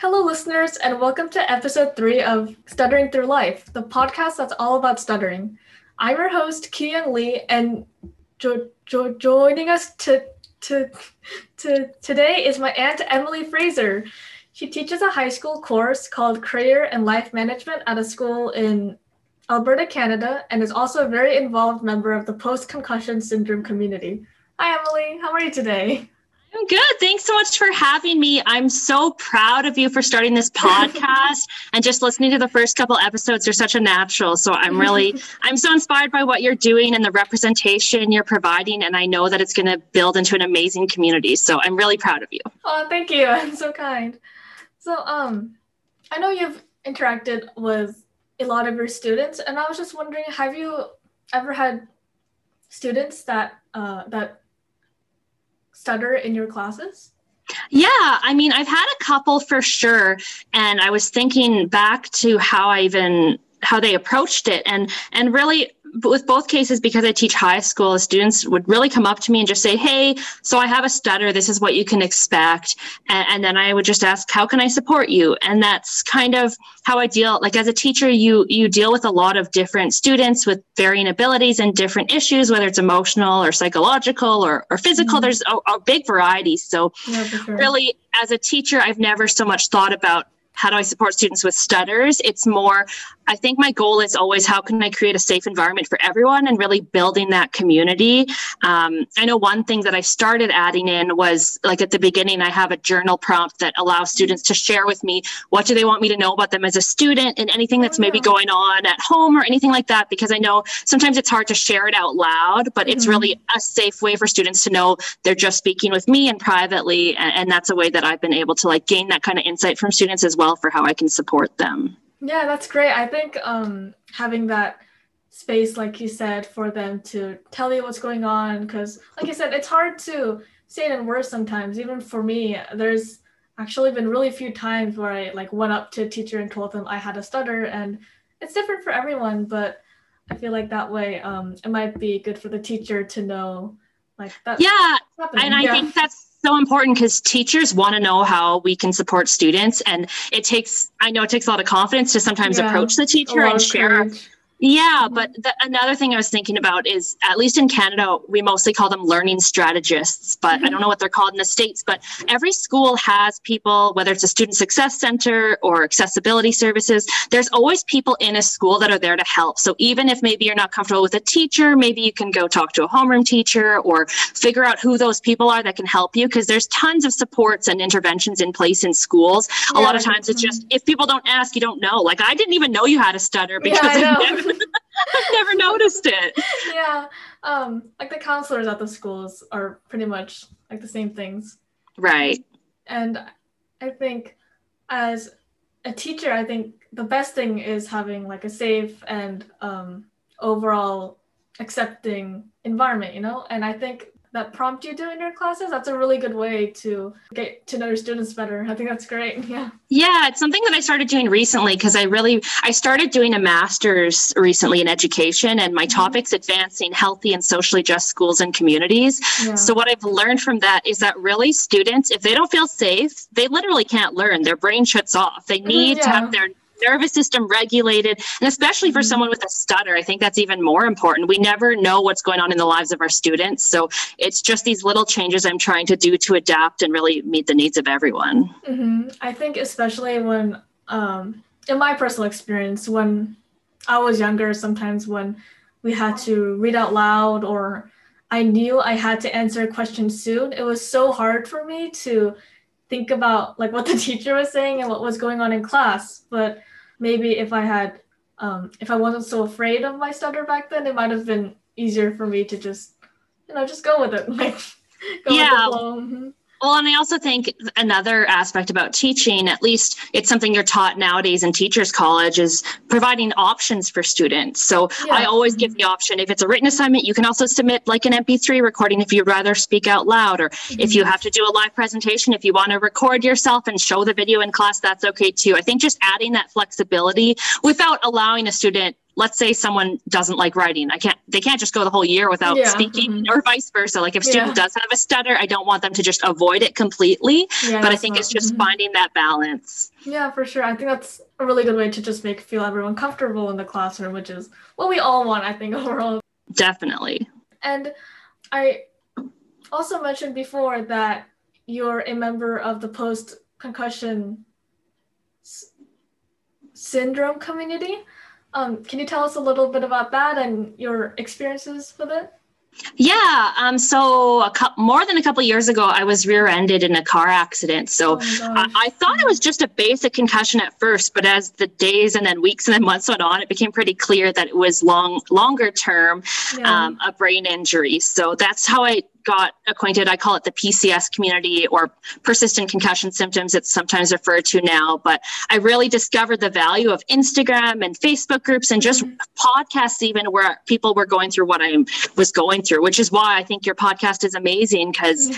Hello, listeners, and welcome to episode three of Stuttering Through Life, the podcast that's all about stuttering. I'm your host, Kian Lee, and jo- jo- joining us to, to, to today is my aunt Emily Fraser. She teaches a high school course called Career and Life Management at a school in Alberta, Canada, and is also a very involved member of the post concussion syndrome community. Hi, Emily. How are you today? I'm good. Thanks so much for having me. I'm so proud of you for starting this podcast and just listening to the first couple episodes. You're such a natural. So I'm really, I'm so inspired by what you're doing and the representation you're providing. And I know that it's going to build into an amazing community. So I'm really proud of you. Oh, thank you. I'm so kind. So, um, I know you've interacted with a lot of your students, and I was just wondering, have you ever had students that uh, that stutter in your classes? Yeah, I mean, I've had a couple for sure, and I was thinking back to how I even how they approached it, and and really with both cases, because I teach high school, students would really come up to me and just say, Hey, so I have a stutter. This is what you can expect. And, and, then I would just ask, How can I support you? And that's kind of how I deal. Like as a teacher, you you deal with a lot of different students with varying abilities and different issues, whether it's emotional or psychological or, or physical. Mm-hmm. There's a, a, big variety. So yeah, sure. really, as a teacher, I've never so much thought about how do I support students with stutters? It's more, I think my goal is always how can I create a safe environment for everyone and really building that community. Um, I know one thing that I started adding in was like at the beginning, I have a journal prompt that allows students to share with me what do they want me to know about them as a student and anything that's maybe going on at home or anything like that, because I know sometimes it's hard to share it out loud, but mm-hmm. it's really a safe way for students to know they're just speaking with me and privately. And, and that's a way that I've been able to like gain that kind of insight from students as well for how I can support them. Yeah, that's great. I think um, having that space, like you said, for them to tell you what's going on, because, like I said, it's hard to say it in words sometimes. Even for me, there's actually been really few times where I like went up to a teacher and told them I had a stutter, and it's different for everyone. But I feel like that way, um, it might be good for the teacher to know, like that. Yeah, and I yeah. think that's so important because teachers want to know how we can support students and it takes i know it takes a lot of confidence to sometimes yeah, approach the teacher and share courage. Yeah, mm-hmm. but the, another thing I was thinking about is at least in Canada, we mostly call them learning strategists, but mm-hmm. I don't know what they're called in the States. But every school has people, whether it's a student success center or accessibility services, there's always people in a school that are there to help. So even if maybe you're not comfortable with a teacher, maybe you can go talk to a homeroom teacher or figure out who those people are that can help you because there's tons of supports and interventions in place in schools. Yeah. A lot of times it's just if people don't ask, you don't know. Like I didn't even know you had a stutter because yeah, I've never noticed it. Yeah. Um, like the counselors at the schools are pretty much like the same things. Right. And I think as a teacher, I think the best thing is having like a safe and um, overall accepting environment, you know? And I think that prompt you do in your classes that's a really good way to get to know your students better i think that's great yeah yeah it's something that i started doing recently because i really i started doing a master's recently in education and my mm-hmm. topic's advancing healthy and socially just schools and communities yeah. so what i've learned from that is that really students if they don't feel safe they literally can't learn their brain shuts off they mm-hmm, need yeah. to have their nervous system regulated. And especially for mm-hmm. someone with a stutter, I think that's even more important. We never know what's going on in the lives of our students. So it's just these little changes I'm trying to do to adapt and really meet the needs of everyone. Mm-hmm. I think, especially when, um, in my personal experience, when I was younger, sometimes when we had to read out loud or I knew I had to answer a question soon, it was so hard for me to think about like what the teacher was saying and what was going on in class. But maybe if I had, um, if I wasn't so afraid of my stutter back then, it might have been easier for me to just, you know, just go with it. Like, go yeah. with the flow. Mm-hmm. Well, and I also think another aspect about teaching, at least it's something you're taught nowadays in teachers college, is providing options for students. So yeah. I always give the option if it's a written assignment, you can also submit like an MP3 recording if you'd rather speak out loud, or mm-hmm. if you have to do a live presentation, if you want to record yourself and show the video in class, that's okay too. I think just adding that flexibility without allowing a student let's say someone doesn't like writing. I can't they can't just go the whole year without Yeah, speaking mhm. or vice versa. Like if a student Yeah. does have a stutter, I don't want them to just avoid it completely. Yeah, but I think not- it's just mhm. finding that balance. Yeah, for sure. I think that's a really good way to just make feel everyone comfortable in the classroom, which is what we all want, I think, overall. Definitely. And I also mentioned before that you're a member of the post concussion s- syndrome community. Um, can you tell us a little bit about that and your experiences with it? Yeah. Um. So a cou- more than a couple years ago, I was rear-ended in a car accident. So Oh I. I thought it was just a basic concussion at first, but as the days and then weeks and then months went on, it became pretty clear that it was long, longer term, Yeah. um, a brain injury. So that's how I got acquainted. I call it the PCS community or persistent concussion symptoms. It's sometimes referred to now, but I really discovered the value of Instagram and Facebook groups and just podcasts, even where people were going through what I was going through, which is why I think your podcast is amazing because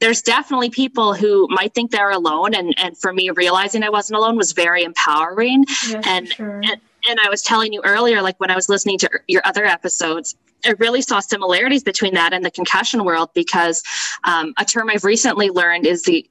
there's definitely people who might think they're alone and and for me realizing i wasn't alone was very empowering yes, and- sure. and- and i was telling you earlier like when i was listening to your other episodes i really saw similarities between that and the concussion world because um, a term i've recently learned is the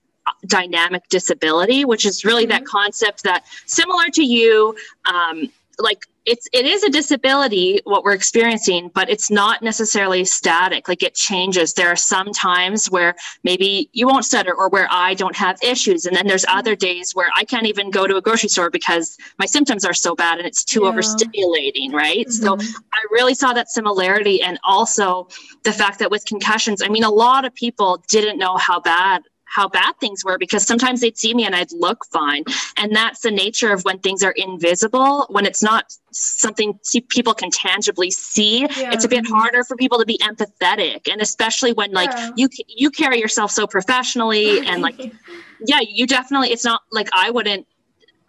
dynamic disability which is really that concept that similar to you um, like it's it is a disability what we're experiencing but it's not necessarily static. Like it changes. There are some times where maybe you won't stutter or where i don't have issues. And then there's other days where i can't even go to a grocery store because my symptoms are so bad and it's too Yeah. overstimulating right? So Mhm. I really saw that similarity and also the fact that with concussions, I mean, a lot of people didn't know how bad how bad things were because sometimes they'd see me and I'd look fine. And that's the nature of when things are invisible, when it's not something people can tangibly see. Yeah. It's a bit harder for people to be empathetic, and especially when like Yeah. you you carry yourself so professionally and like yeah, you definitely, it's not like I wouldn't,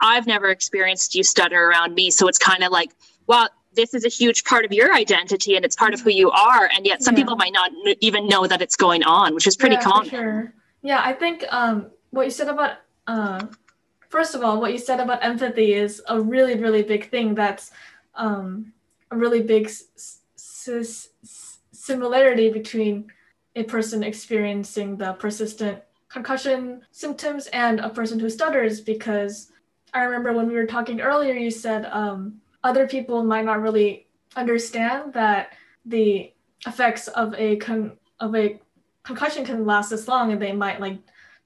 I've never experienced you stutter around me. So it's kind of like, well, this is a huge part of your identity and it's part of who you are. And yet some Yeah. people might not n- even know that it's going on, which is pretty yeah, common. Sure. Yeah, I think um, what you said about uh, first of all, what you said about empathy is a really, really big thing. That's um, a really big s- s- similarity between a person experiencing the persistent concussion symptoms and a person who stutters. Because I remember when we were talking earlier, you said um, other people might not really understand that the effects of a con- of a concussion can last this long and they might like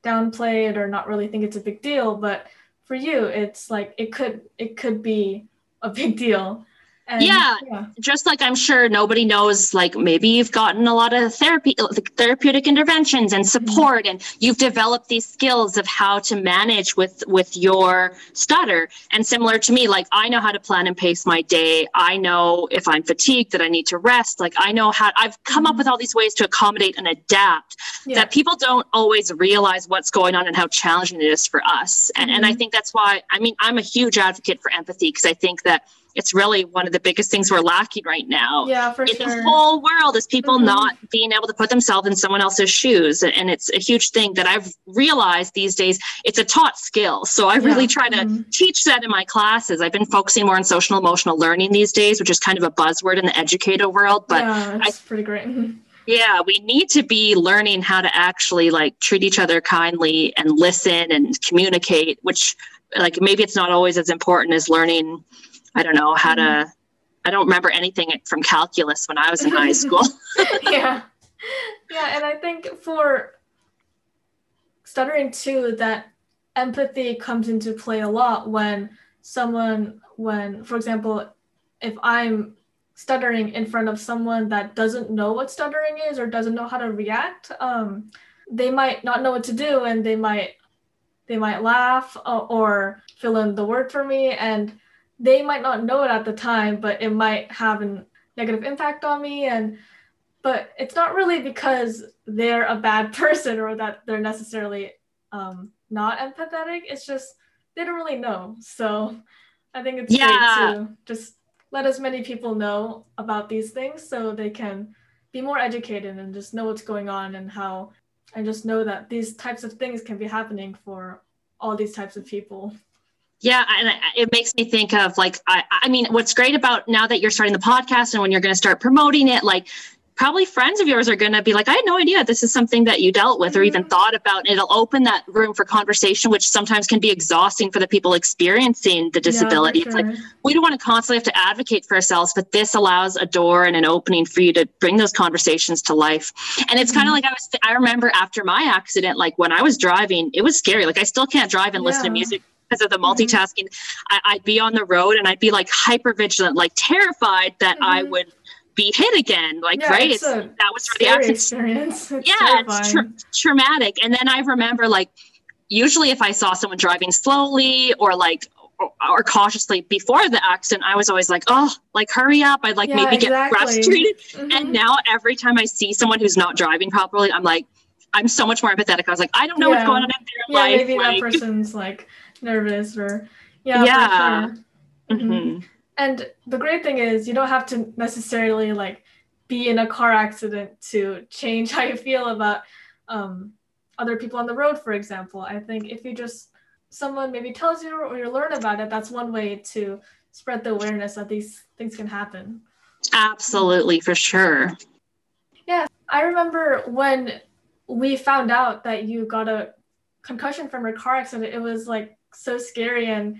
downplay it or not really think it's a big deal but for you it's like it could it could be a big deal and Yeah. yeah Just like I'm sure nobody knows, like maybe you've gotten a lot of therapy, like, therapeutic interventions and support, and you've developed these skills of how to manage with with your stutter. And similar to me, like I know how to plan and pace my day. I know if I'm fatigued that I need to rest. Like I know how I've come up Mhm. with all these ways to accommodate and adapt yeah that people don't always realize what's going on and how challenging it is for us. And, and I Mhm. think that's why, I mean, I'm a huge advocate for empathy because I think that it's really one of the biggest things we're lacking right now. yeah for In sure the whole world is people Mhm. not being able to put themselves in someone else's shoes. And it's a huge thing that I've realized these days it's a taught skill. So I really Yeah. try to Mhm. teach that in my classes. I've been focusing more on social emotional learning these days, which is kind of a buzzword in the educator world. But yeah it's pretty great yeah, we need to be learning how to actually like treat each other kindly and listen and communicate, which like maybe it's not always as important as learning, I don't know, how to I don't remember anything from calculus when I was in high school. yeah. Yeah and i think for stuttering too that empathy comes into play a lot when someone when for example if i'm stuttering in front of someone that doesn't know what stuttering is or doesn't know how to react um, they might not know what to do and they might they might laugh or, or fill in the word for me. And they might not know it at the time but it might have a negative impact on me and but it's not really because they're a bad person or that they're necessarily um, not empathetic. It's just they don't really know. So I think it's Yeah. great to just let as many people know about these things so they can be more educated and just know what's going on and how and just know that these types of things can be happening for all these types of people. Yeah, and it makes me think of like I, I mean, what's great about now that you're starting the podcast and when you're going to start promoting it, like probably friends of yours are going to be like, I had no idea this is something that you dealt with or even mm-hmm. thought about. And it'll open that room for conversation, which sometimes can be exhausting for the people experiencing the disability. Yeah, sure. It's like we don't want to constantly have to advocate for ourselves, but this allows a door and an opening for you to bring those conversations to life. And it's mm-hmm. kind of like I was, I remember after my accident, like when I was driving, it was scary. Like I still can't drive and yeah. listen to music because of the mm-hmm. multitasking. Mm-hmm. I, would be on the road and I'd be like hyper vigilant, like terrified that mm-hmm. I would be hit again. Like, yeah, right? That was the experience. It's yeah, it's tra- traumatic. And then I remember, like, usually if I saw someone driving slowly or like or, or cautiously before the accident, I was always like, oh, like hurry up. I'd like yeah, maybe exactly. get frustrated. Mm-hmm. And now every time I see someone who's not driving properly, I'm like, I'm so much more empathetic. I was like, I don't know yeah. what's going on in their yeah, life. Maybe like, that person's like nervous or yeah. Yeah. Sure. Mm-hmm. mm-hmm. And the great thing is you don't have to necessarily like be in a car accident to change how you feel about um, other people on the road, for example. I think if you just someone maybe tells you or you learn about it, that's one way to spread the awareness that these things can happen. Absolutely, for sure. Yeah, I remember when we found out that you got a concussion from a car accident, it was like so scary and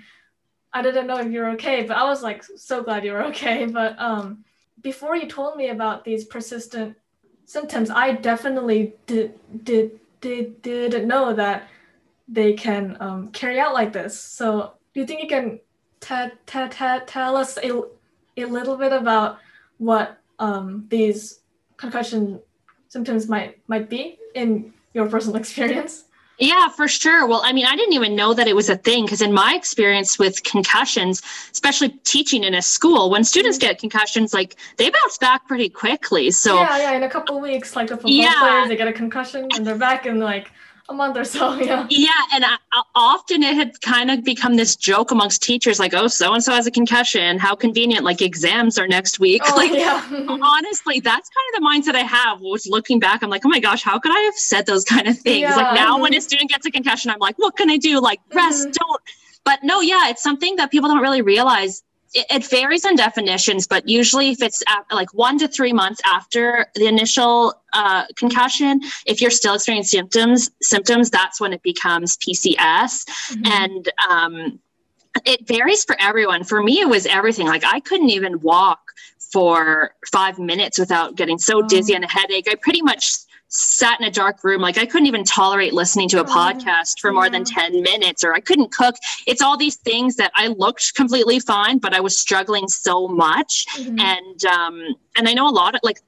I didn't know if you're okay, but I was like so glad you were okay. But um, before you told me about these persistent symptoms, I definitely did did did didn't know that they can um, carry out like this. So do you think you can t- t- t- tell us a, a little bit about what um, these concussion symptoms might might be in your personal experience? Yeah, for sure. Well, I mean, I didn't even know that it was a thing because, in my experience with concussions, especially teaching in a school, when students mm-hmm. get concussions, like they bounce back pretty quickly. So yeah, yeah, in a couple of weeks, like the football yeah. players, they get a concussion and they're back in like a month or so. Yeah. Yeah, and I, often it had kind of become this joke amongst teachers, like, "Oh, so and so has a concussion. How convenient! Like exams are next week." Oh, like, yeah. honestly, that's kind of the mindset I have. Was looking back, I'm like, "Oh my gosh, how could I have said those kind of things?" Yeah. Like now, when a student gets a concussion, I'm like, "What can I do? Like rest, mm-hmm. don't." But no, yeah, it's something that people don't really realize it, it varies in definitions, but usually if it's like one to three months after the initial uh, concussion, if you're still experiencing symptoms, symptoms, that's when it becomes PCS. Mm-hmm. And um, it varies for everyone. For me, it was everything. Like I couldn't even walk for five minutes without getting so dizzy and a headache. I pretty much sat in a dark room like i couldn't even tolerate listening to a oh, podcast for more than 10 minutes or i couldn't cook it's all these things that i looked completely fine but i was struggling so much mm-hmm. and um and i know a lot of like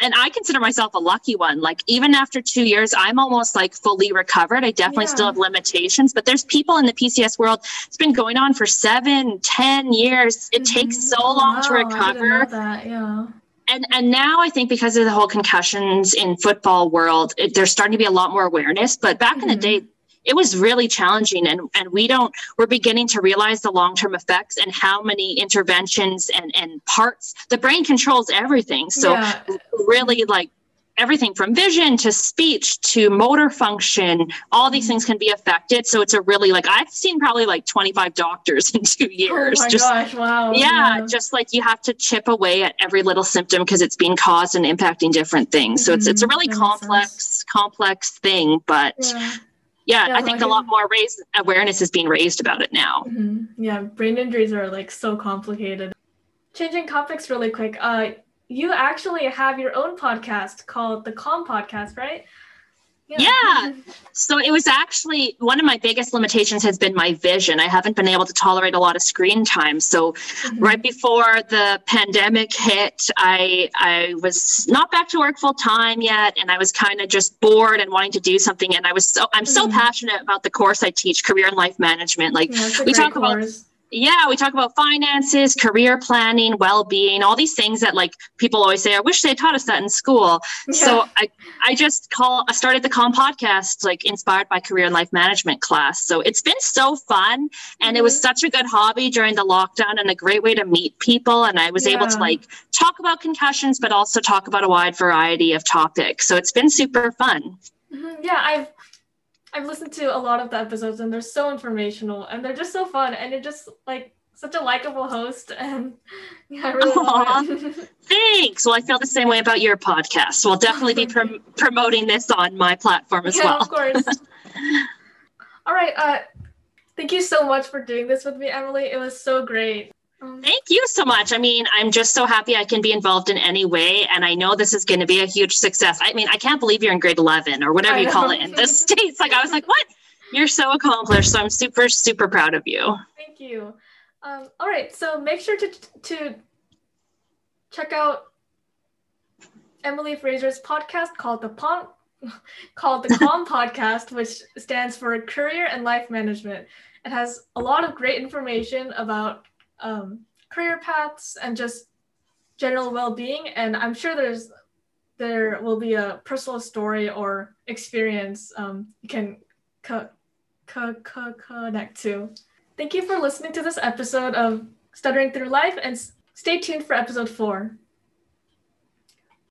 and I consider myself a lucky one. Like even after two years, I'm almost like fully recovered. I definitely yeah. still have limitations, but there's people in the PCS world. It's been going on for seven, ten years. It mm-hmm. takes so long wow, to recover. Yeah and and now I think because of the whole concussions in football world, it, there's starting to be a lot more awareness. But back mm-hmm. in the mm-hmm. day, it was really challenging, and and we don't we're beginning to realize the long term effects and how many interventions and and parts the brain controls everything. So yeah. really like everything from vision to speech to motor function all these things can be affected so it's a really like i've seen probably like 25 doctors in two years oh my just gosh, wow. Yeah, yeah, just like you have to chip away at every little symptom because it's being caused and impacting different things so mm-hmm. it's it's a mm-hmm. really that complex complex thing but yeah. Yeah, yeah, I think a lot more raised awareness is being raised about it now. Mm-hmm. Yeah, brain injuries are like so complicated. Changing topics really quick. Uh, you actually have your own podcast called the Calm Podcast, right? Yeah. yeah. So it was actually one of my biggest limitations has been my vision. I haven't been able to tolerate a lot of screen time. So mm-hmm. right before the pandemic hit, I I was not back to work full time yet and I was kind of just bored and wanting to do something and I was so I'm mm-hmm. so passionate about the course I teach, career and life management. Like yeah, we talk course. about yeah we talk about finances career planning well-being all these things that like people always say i wish they taught us that in school yeah. so i i just call i started the calm podcast like inspired by career and life management class so it's been so fun and mm-hmm. it was mm-hmm. such a good hobby during the lockdown and a great way to meet people and i was yeah. able to like talk about concussions but also talk about a wide variety of topics so it's been super fun mm-hmm. yeah i've I've listened to a lot of the episodes and they're so informational and they're just so fun and you're just like such a likable host and yeah, I really love it. Thanks. Well, I feel the same way about your podcast. So I'll definitely be prom- promoting this on my platform as yeah, well. of course. All right. Uh, thank you so much for doing this with me, Emily. It was so great. Um, Thank you so much. I mean, I'm just so happy I can be involved in any way. And I know this is going to be a huge success. I mean, I can't believe you're in grade 11 or whatever you call it in the States. Like, I was like, what? You're so accomplished. So I'm super, super proud of you. Thank you. Um, all right. So make sure to, to check out Emily Fraser's podcast called the Pon called the Calm Podcast, which stands for Career and Life Management. It has a lot of great information about um, career paths and just general well-being. And I'm sure there's there will be a personal story or experience um, you can co- co- co- connect to. Thank you for listening to this episode of Stuttering Through Life and stay tuned for episode four.